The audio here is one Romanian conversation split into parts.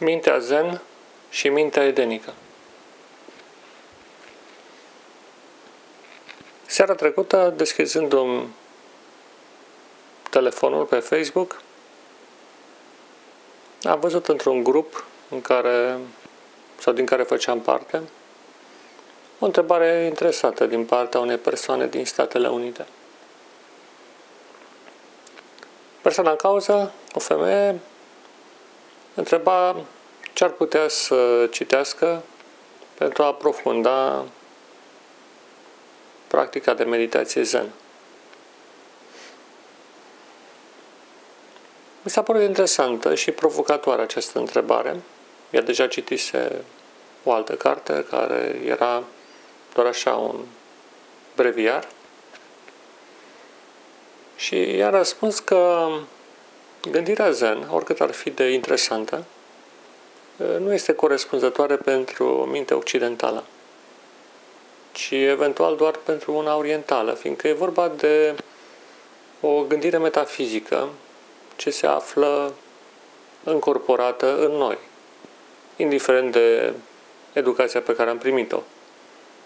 mintea zen și mintea edenică. Seara trecută, deschizându-mi telefonul pe Facebook, am văzut într-un grup în care, sau din care făceam parte, o întrebare interesată din partea unei persoane din Statele Unite. Persoana în cauză, o femeie, întreba ce ar putea să citească pentru a aprofunda practica de meditație zen. Mi s-a părut interesantă și provocatoare această întrebare. Ea deja citise o altă carte care era doar așa un breviar și i-a răspuns că gândirea zen, oricât ar fi de interesantă, nu este corespunzătoare pentru mintea occidentală, ci eventual doar pentru una orientală, fiindcă e vorba de o gândire metafizică ce se află încorporată în noi, indiferent de educația pe care am primit-o.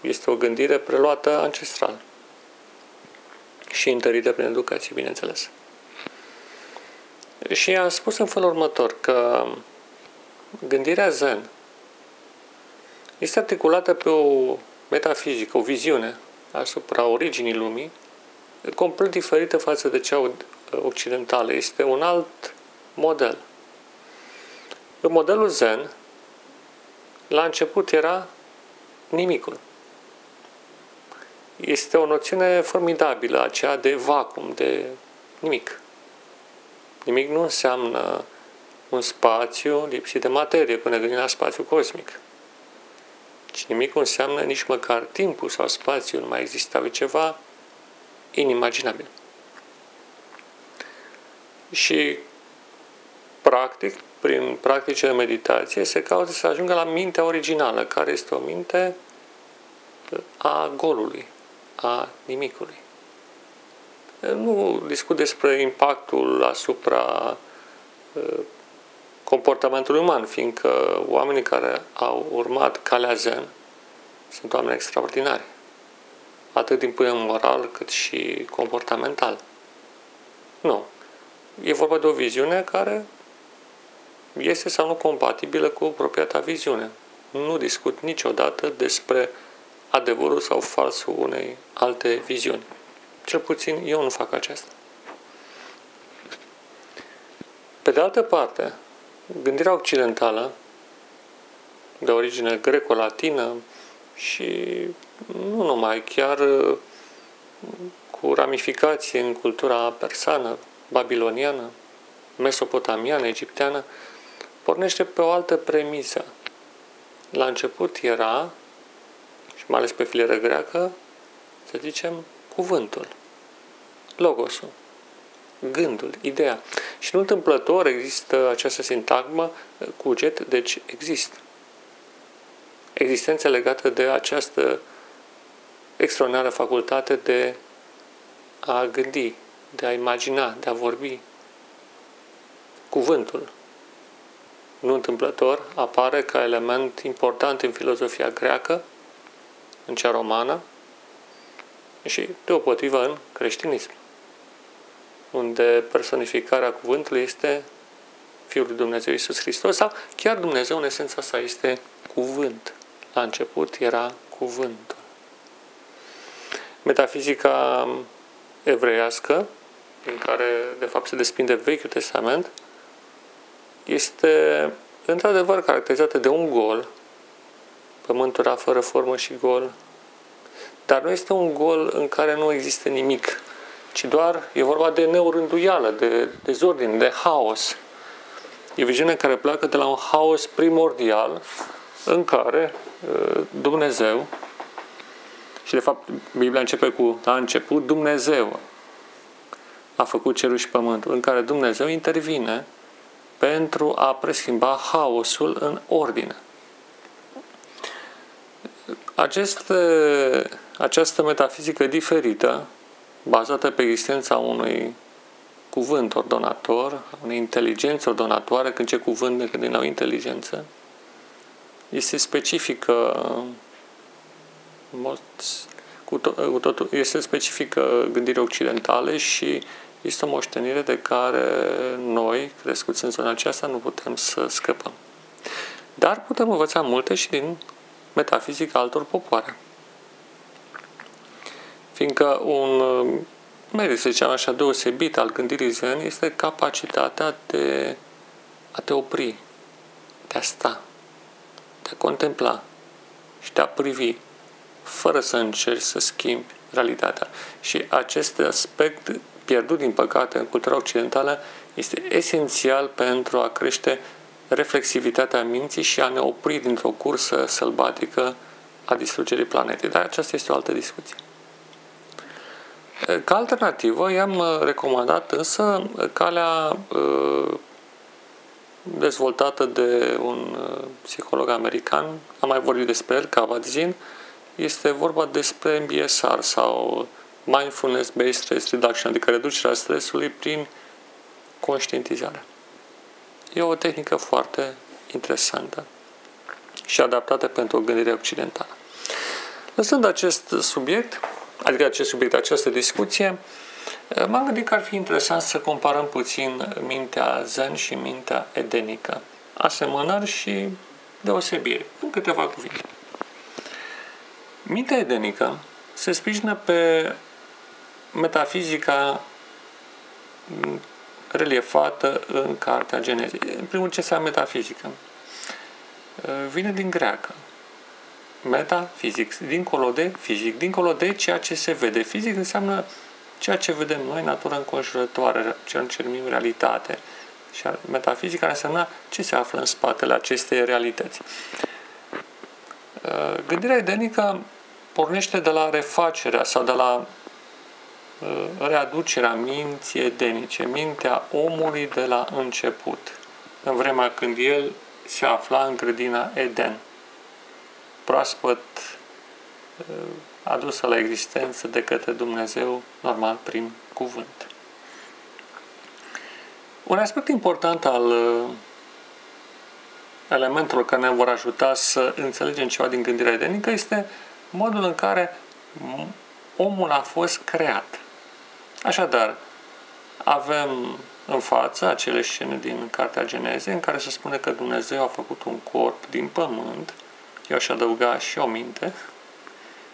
Este o gândire preluată ancestral și întărită prin educație, bineînțeles. Și am spus în felul următor că gândirea zen este articulată pe o metafizică, o viziune asupra originii lumii, complet diferită față de cea occidentală. Este un alt model. În modelul zen, la început era nimicul. Este o noțiune formidabilă, aceea de vacuum, de nimic. Nimic nu înseamnă un spațiu lipsit de materie până gândim la spațiu cosmic. Și nimic nu înseamnă nici măcar timpul sau spațiul nu mai existau. E ceva inimaginabil. Și practic, prin practice de meditație, se caută să ajungă la mintea originală, care este o minte a golului, a nimicului. Nu discut despre impactul asupra comportamentului uman, fiindcă oamenii care au urmat calea zen sunt oameni extraordinari, atât din punct moral cât și comportamental. Nu. E vorba de o viziune care este sau nu compatibilă cu propria ta viziune. Nu discut niciodată despre adevărul sau falsul unei alte viziuni. Cel puțin eu nu fac aceasta. Pe de altă parte, gândirea occidentală, de origine greco-latină și nu numai, chiar cu ramificație în cultura persană, babiloniană, mesopotamiană, egipteană, pornește pe o altă premisă. La început era, și mai ales pe filieră greacă, să zicem, cuvântul, logosul, gândul, ideea. Și nu întâmplător există această sintagmă cuget, deci există. Existența legată de această extraordinară facultate de a gândi, de a imagina, de a vorbi. Cuvântul, nu întâmplător, apare ca element important în filozofia greacă, în cea romană și deopotrivă în creștinism, unde personificarea cuvântului este Fiul lui Dumnezeu Iisus Hristos sau chiar Dumnezeu în esența sa este cuvânt. La început era cuvântul. Metafizica evreiască în care de fapt se desprinde Vechiul Testament, este într-adevăr caracterizată de un gol, pământul era fără formă și gol, dar nu este un gol în care nu există nimic, ci doar e vorba de neurânduială, de dezordine, de haos. E o viziune care pleacă de la un haos primordial în care uh, Dumnezeu, și de fapt Biblia începe cu a început Dumnezeu, a făcut cerul și pământul, în care Dumnezeu intervine pentru a preschimba haosul în ordine. Aceste, această metafizică diferită, bazată pe existența unui cuvânt ordonator, a unei inteligențe ordonatoare, când ce cuvânt ne gândim la o inteligență, este specifică cu, to- cu totul, este specifică gândirii occidentale și este o moștenire de care noi, crescuți în zona aceasta, nu putem să scăpăm. Dar putem învăța multe și din metafizica altor popoare. Fiindcă un merit, să zicem așa, deosebit al gândirii zen este capacitatea de a te opri, de a sta, de a contempla și de a privi, fără să încerci să schimbi realitatea. Și acest aspect pierdut, din păcate, în cultura occidentală, este esențial pentru a crește reflexivitatea minții și a ne opri dintr-o cursă sălbatică a distrugerii planetei. Dar aceasta este o altă discuție. Ca alternativă, i-am recomandat însă calea uh, dezvoltată de un uh, psiholog american, am mai vorbit despre el, Kabat-Zinn, este vorba despre MBSR sau Mindfulness Based Stress Reduction, adică reducerea stresului prin conștientizare. E o tehnică foarte interesantă și adaptată pentru o gândire occidentală. Lăsând acest subiect, adică acest subiect, această discuție, m-am gândit că ar fi interesant să comparăm puțin mintea zen și mintea edenică. Asemănări și deosebiri, în câteva cuvinte. Mintea edenică se sprijină pe metafizica reliefată în Cartea Genezei. În primul ce înseamnă metafizică? Vine din greacă. Metafizic, dincolo de fizic, dincolo de ceea ce se vede. Fizic înseamnă ceea ce vedem noi, natura înconjurătoare, ceea ce numim realitate. Și metafizica înseamnă ce se află în spatele acestei realități. Gândirea edenică pornește de la refacerea sau de la uh, readucerea minții edenice, mintea omului de la început, în vremea când el se afla în grădina Eden, proaspăt uh, adusă la existență de către Dumnezeu, normal prin cuvânt. Un aspect important al uh, elementelor care ne vor ajuta să înțelegem ceva din gândirea edenică este modul în care omul a fost creat. Așadar, avem în față acele scene din Cartea Geneze în care se spune că Dumnezeu a făcut un corp din pământ, eu aș adăuga și o minte,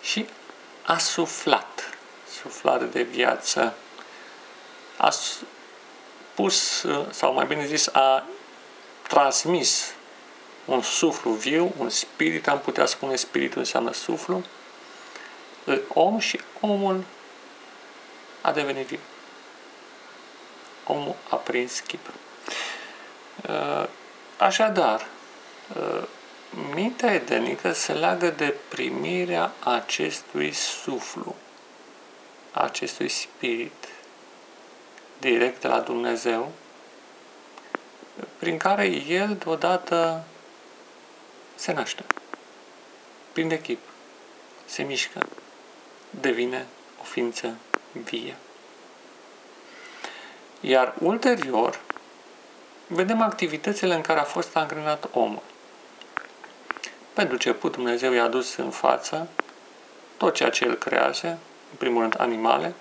și a suflat, suflare de viață, a pus, sau mai bine zis, a transmis un suflu viu, un spirit, am putea spune spiritul înseamnă suflu, om și omul a devenit viu. Omul a prins chip. Uh, așadar, uh, mintea edenică se leagă de primirea acestui suflu, acestui spirit direct de la Dumnezeu, prin care el deodată se naște. Prinde chip, se mișcă, devine o ființă vie. Iar ulterior, vedem activitățile în care a fost angrenat omul. Pentru început, Dumnezeu i-a adus în față tot ceea ce el crease, în primul rând animale,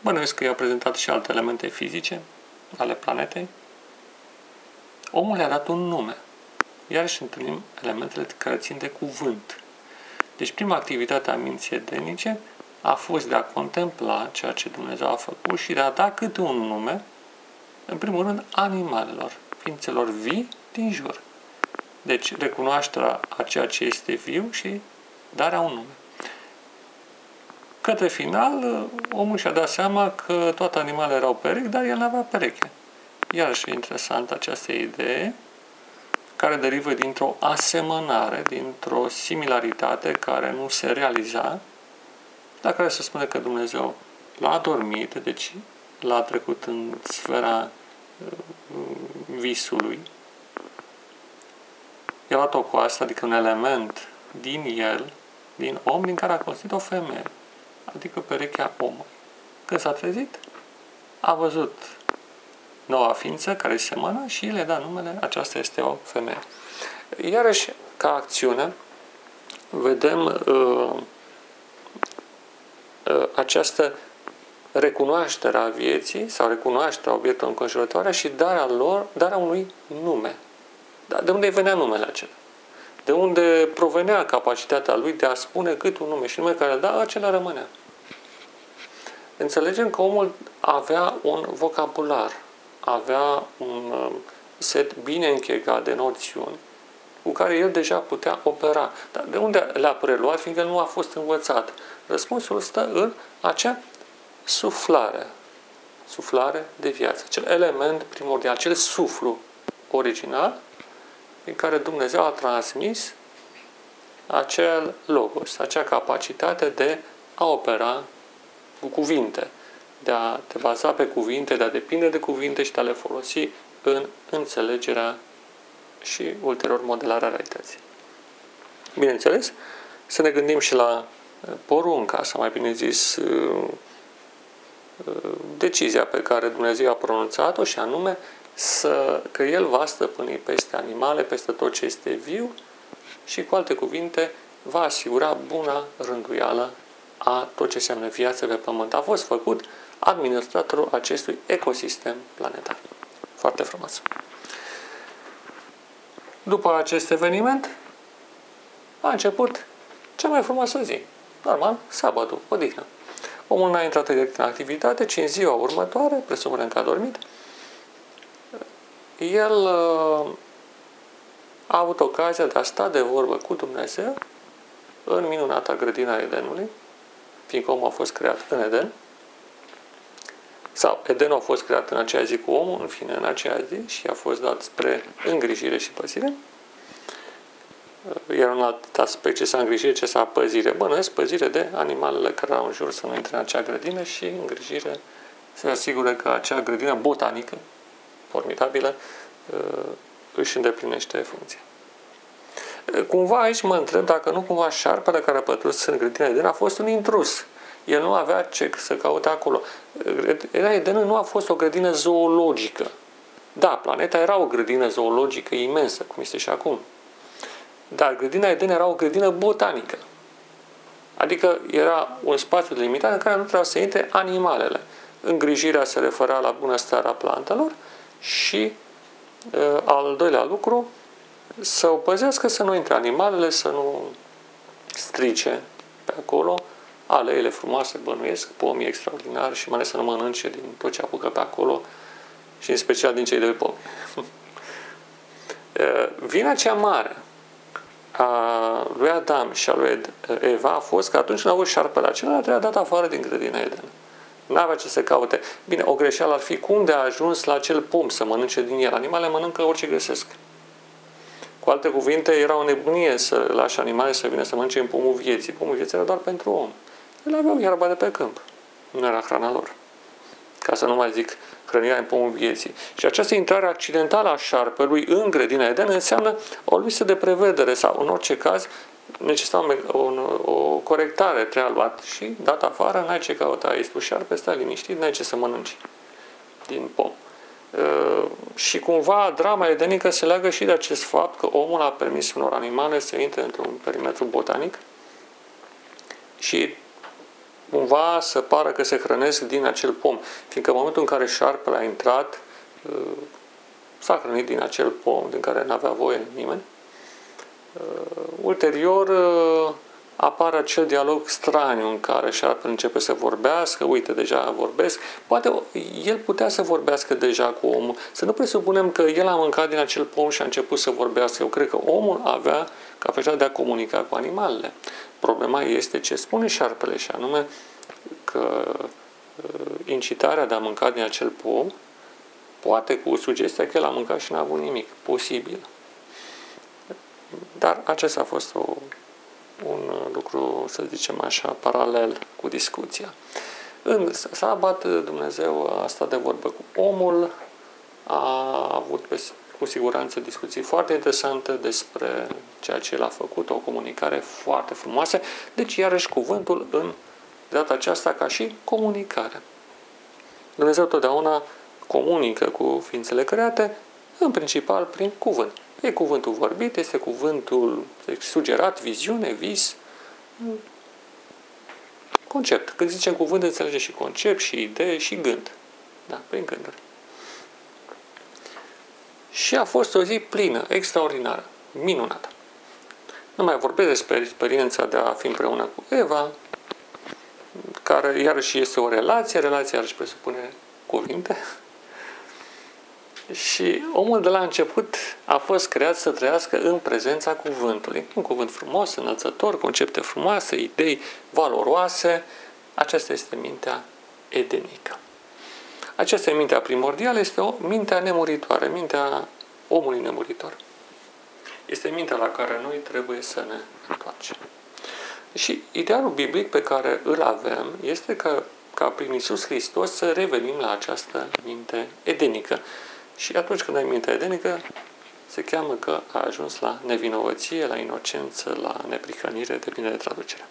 bănuiesc că i-a prezentat și alte elemente fizice ale planetei. Omul i-a dat un nume iarăși întâlnim elementele care țin de cuvânt. Deci prima activitate a minții edenice a fost de a contempla ceea ce Dumnezeu a făcut și de a da câte un nume, în primul rând, animalelor, ființelor vii din jur. Deci recunoașterea a ceea ce este viu și darea un nume. Către final, omul și-a dat seama că toate animalele erau perechi, dar el nu avea pereche. Iarăși e interesant această idee care derivă dintr-o asemănare, dintr-o similaritate care nu se realiza, dar care se spune că Dumnezeu l-a adormit, deci l-a trecut în sfera uh, visului. El a cu asta, adică un element din el, din om, din care a construit o femeie, adică perechea omului. Când s-a trezit, a văzut noua ființă care semănă și le da numele, aceasta este o femeie. Iarăși, ca acțiune, vedem uh, uh, această recunoaștere a vieții sau recunoașterea obiectului înconjurătoare și darea lor, darea unui nume. Dar de unde venea numele acela? De unde provenea capacitatea lui de a spune cât un nume și nume care da, acela rămânea. Înțelegem că omul avea un vocabular, avea un uh, set bine închegat de noțiuni cu care el deja putea opera. Dar de unde le-a preluat, fiindcă nu a fost învățat? Răspunsul stă în acea suflare. Suflare de viață. Acel element primordial, acel suflu original prin care Dumnezeu a transmis acel logos, acea capacitate de a opera cu cuvinte, de a te baza pe cuvinte, de a depinde de cuvinte și de a le folosi în înțelegerea și ulterior modelarea realității. Bineînțeles, să ne gândim și la uh, porunca, sau mai bine zis, uh, uh, decizia pe care Dumnezeu a pronunțat-o și anume să, că El va stăpâni peste animale, peste tot ce este viu și, cu alte cuvinte, va asigura buna rânduială a tot ce înseamnă viață pe pământ. A fost făcut administratorul acestui ecosistem planetar. Foarte frumos. După acest eveniment, a început cea mai frumoasă zi. Normal, sabatul, odihnă. Omul n-a intrat direct în activitate, ci în ziua următoare, presupunem că a dormit, el uh, a avut ocazia de a sta de vorbă cu Dumnezeu în minunata grădina Edenului, fiindcă omul a fost creat în Eden, sau Edenul a fost creat în aceea zi cu omul, în fine, în aceea zi și a fost dat spre îngrijire și păzire. Iar un alt aspect ce s-a îngrijire, ce s-a păzire. Bănuiesc păzire de animalele care au în jur să nu intre în acea grădină și îngrijire se asigură că acea grădină botanică, formidabilă, își îndeplinește funcția. Cumva aici mă întreb dacă nu cumva șarpele care a pătrus în grădina Eden a fost un intrus el nu avea ce să caute acolo. Era Eden nu a fost o grădină zoologică. Da, planeta era o grădină zoologică imensă, cum este și acum. Dar grădina Eden era o grădină botanică. Adică era un spațiu limitat în care nu trebuia să intre animalele. Îngrijirea se referea la bunăstarea plantelor și uh, al doilea lucru, să o păzească să nu intre animalele, să nu strice pe acolo aleile frumoase, bănuiesc, pomii extraordinari și mai ales să nu mănânce din tot ce apucă pe acolo și în special din cei doi pomi. Vina cea mare a lui Adam și a lui Eva a fost că atunci când au avut șarpele acela, trebuia dat afară din grădina Eden. Nu avea ce să caute. Bine, o greșeală ar fi cum de a ajuns la acel pom să mănânce din el. Animalele mănâncă orice găsesc. Cu alte cuvinte, era o nebunie să lași animale să vină să mănânce în pomul vieții. Pomul vieții era doar pentru om. El aveau iarba de pe câmp. Nu era hrana lor. Ca să nu mai zic hrănirea în pomul vieții. Și această intrare accidentală a șarpelui în grădina Eden înseamnă o lipsă de prevedere sau, în orice caz, necesita o, o, o corectare. Trebuia luat și dat afară, n-ai ce căuta aici. Tu șarpe, stai liniștit, n-ai ce să mănânci din pom. Uh, și cumva drama edenică se leagă și de acest fapt că omul a permis unor animale să intre într-un perimetru botanic și cumva să pară că se hrănesc din acel pom. Fiindcă în momentul în care șarpele a intrat, uh, s-a hrănit din acel pom din care nu avea voie nimeni. Uh, ulterior uh, apare acel dialog straniu în care șarpele începe să vorbească, uite, deja vorbesc. Poate el putea să vorbească deja cu omul. Să nu presupunem că el a mâncat din acel pom și a început să vorbească. Eu cred că omul avea capacitatea de a comunica cu animalele. Problema este ce spune șarpele și anume că uh, incitarea de a mânca din acel pom poate cu sugestia că el a mâncat și n-a avut nimic. Posibil. Dar acesta a fost o, un lucru, să zicem așa, paralel cu discuția. În sabat, Dumnezeu a stat de vorbă cu omul, a avut pe cu siguranță discuții foarte interesante despre ceea ce el a făcut, o comunicare foarte frumoasă. Deci, iarăși, cuvântul în data aceasta ca și comunicare. Dumnezeu totdeauna comunică cu ființele create, în principal prin cuvânt. E cuvântul vorbit, este cuvântul sugerat, viziune, vis, concept. Când zicem cuvânt, înțelege și concept, și idee, și gând. Da, prin gânduri. Și a fost o zi plină, extraordinară, minunată. Nu mai vorbesc despre experiența de a fi împreună cu Eva, care iarăși este o relație, relația iarăși presupune cuvinte. Și omul de la început a fost creat să trăiască în prezența cuvântului. Un cuvânt frumos, înălțător, concepte frumoase, idei valoroase. Aceasta este mintea edenică. Această mintea primordială este o mintea nemuritoare, mintea omului nemuritor. Este mintea la care noi trebuie să ne întoarcem. Și idealul biblic pe care îl avem este că ca prin Isus Hristos să revenim la această minte edenică. Și atunci când ai mintea edenică, se cheamă că a ajuns la nevinovăție, la inocență, la neprihănire, depinde de traducere.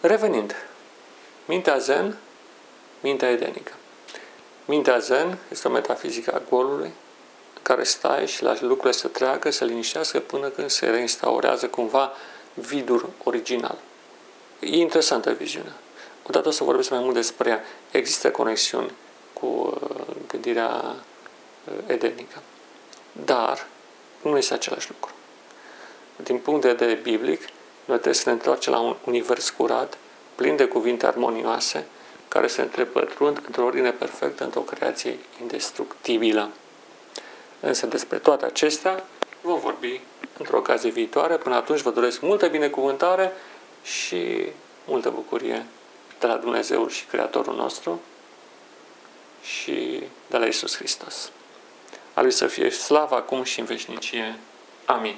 Revenind, mintea zen, mintea edenică. Mintea zen este o metafizică a golului, în care stai și lași lucrurile să treacă, să liniștească până când se reinstaurează cumva vidul original. E interesantă viziunea. Odată o să vorbesc mai mult despre ea. Există conexiuni cu uh, gândirea uh, edenică. Dar nu este același lucru. Din punct de vedere biblic, noi trebuie să ne întoarcem la un univers curat, plin de cuvinte armonioase, care se întrepătrund într-o ordine perfectă, într-o creație indestructibilă. Însă despre toate acestea vom vorbi într-o ocazie viitoare. Până atunci vă doresc multă binecuvântare și multă bucurie de la Dumnezeul și Creatorul nostru și de la Isus Hristos. A Lui să fie slava acum și în veșnicie. Amin.